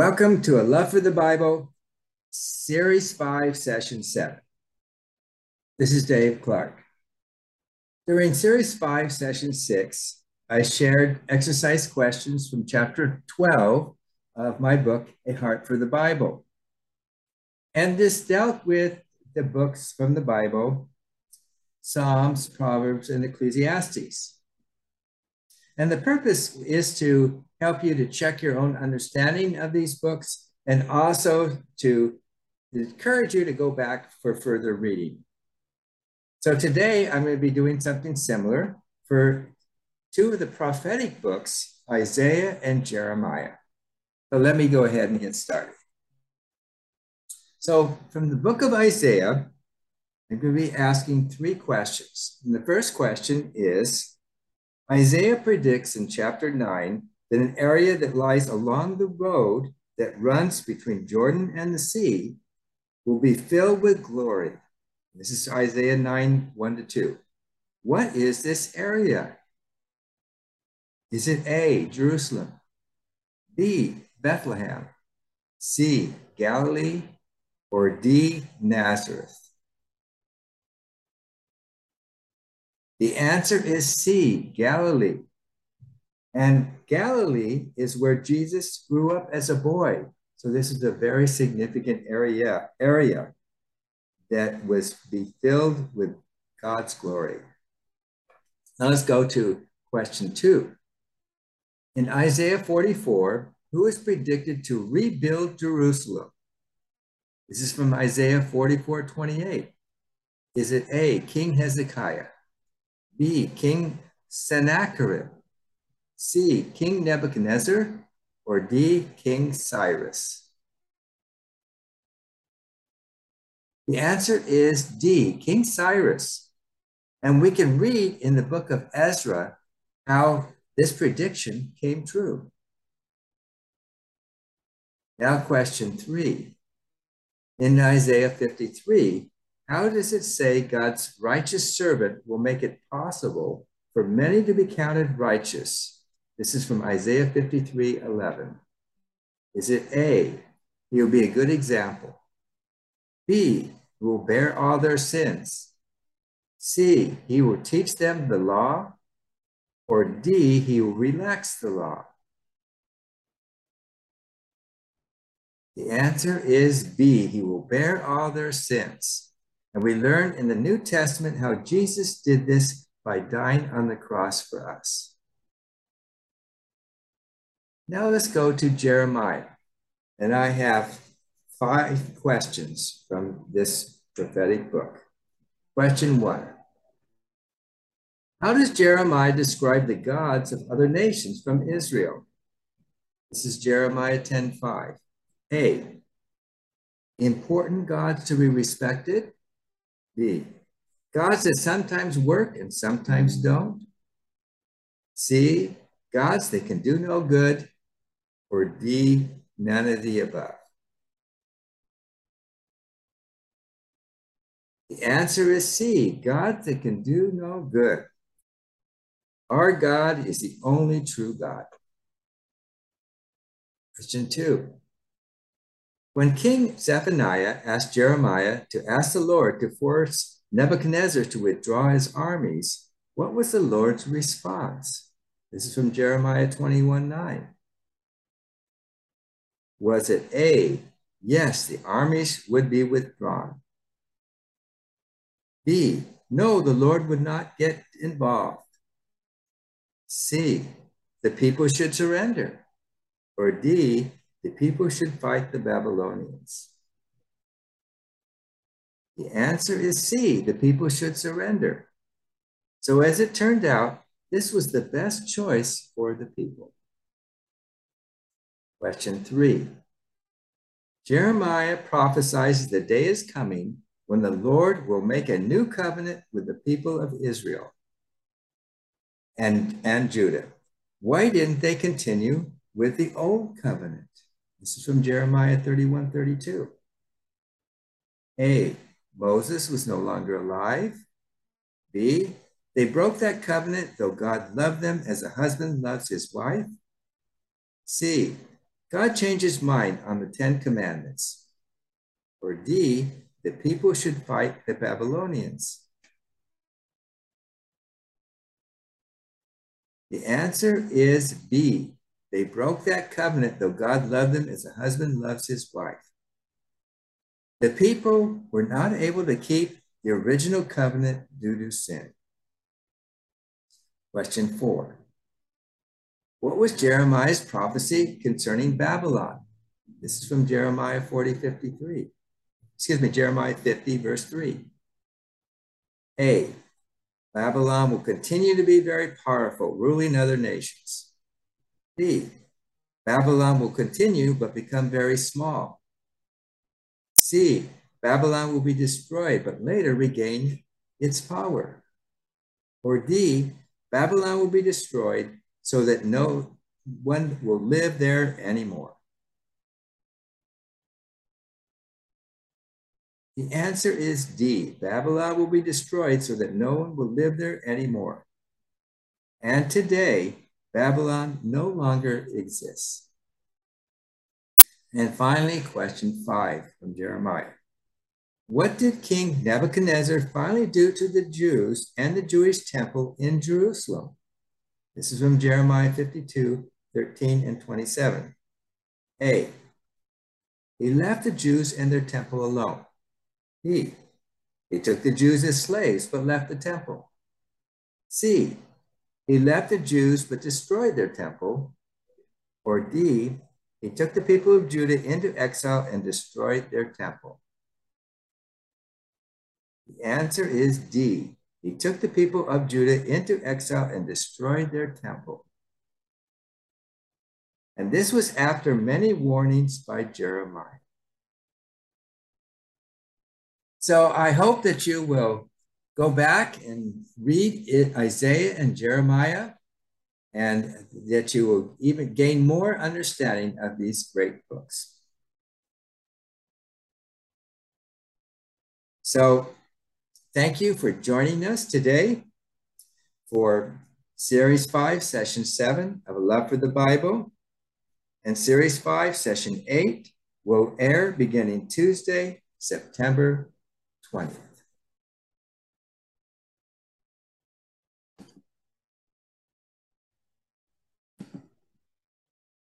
Welcome to A Love for the Bible, Series 5, Session 7. This is Dave Clark. During Series 5, Session 6, I shared exercise questions from Chapter 12 of my book, A Heart for the Bible. And this dealt with the books from the Bible Psalms, Proverbs, and Ecclesiastes. And the purpose is to help you to check your own understanding of these books and also to encourage you to go back for further reading. So today I'm going to be doing something similar for two of the prophetic books, Isaiah and Jeremiah. So let me go ahead and get started. So from the book of Isaiah, I'm going to be asking three questions. And the first question is Isaiah predicts in chapter 9 that an area that lies along the road that runs between Jordan and the sea will be filled with glory. This is Isaiah 9 1 to 2. What is this area? Is it A, Jerusalem? B, Bethlehem? C, Galilee? Or D, Nazareth? The answer is C, Galilee. And Galilee is where Jesus grew up as a boy. So this is a very significant area, area that was be filled with God's glory. Now let's go to question two. In Isaiah 44, who is predicted to rebuild Jerusalem? This is from Isaiah 44, 28. Is it A, King Hezekiah? B, King Sennacherib? C, King Nebuchadnezzar, or D, King Cyrus? The answer is D, King Cyrus. And we can read in the book of Ezra how this prediction came true. Now, question three. In Isaiah 53, how does it say God's righteous servant will make it possible for many to be counted righteous? This is from Isaiah 53 11. Is it A, he will be a good example? B, he will bear all their sins? C, he will teach them the law? Or D, he will relax the law? The answer is B, he will bear all their sins. And we learn in the New Testament how Jesus did this by dying on the cross for us. Now let's go to Jeremiah. And I have five questions from this prophetic book. Question one How does Jeremiah describe the gods of other nations from Israel? This is Jeremiah 10:5. A. Important gods to be respected. B. Gods that sometimes work and sometimes don't. C. Gods that can do no good or D, none of the above? The answer is C, God that can do no good. Our God is the only true God. Question two. When King Zephaniah asked Jeremiah to ask the Lord to force Nebuchadnezzar to withdraw his armies, what was the Lord's response? This is from Jeremiah 21 9. Was it A, yes, the armies would be withdrawn? B, No, the Lord would not get involved. C, the people should surrender. Or D, the people should fight the Babylonians. The answer is C, the people should surrender. So as it turned out, this was the best choice for the people. Question three. Jeremiah prophesies the day is coming when the Lord will make a new covenant with the people of Israel and, and Judah. Why didn't they continue with the old covenant? This is from Jeremiah 31 32. A. Moses was no longer alive. B. They broke that covenant, though God loved them as a husband loves his wife. C. God changed his mind on the Ten Commandments. Or D. The people should fight the Babylonians. The answer is B. They broke that covenant, though God loved them as a husband loves his wife. The people were not able to keep the original covenant due to sin. Question four. What was Jeremiah's prophecy concerning Babylon? This is from Jeremiah 40, 53. Excuse me, Jeremiah 50, verse 3. A. Babylon will continue to be very powerful, ruling other nations. B. Babylon will continue but become very small. C. Babylon will be destroyed but later regain its power. Or D. Babylon will be destroyed so that no one will live there anymore. The answer is D. Babylon will be destroyed so that no one will live there anymore. And today, Babylon no longer exists. And finally, question five from Jeremiah. What did King Nebuchadnezzar finally do to the Jews and the Jewish temple in Jerusalem? This is from Jeremiah 52, 13 and 27. A. He left the Jews and their temple alone. B. He took the Jews as slaves but left the temple. C. He left the Jews but destroyed their temple. Or D. He took the people of Judah into exile and destroyed their temple. The answer is D. He took the people of Judah into exile and destroyed their temple. And this was after many warnings by Jeremiah. So I hope that you will go back and read Isaiah and Jeremiah, and that you will even gain more understanding of these great books. So thank you for joining us today for Series 5, Session 7 of A Love for the Bible. And Series 5, Session 8 will air beginning Tuesday, September 20.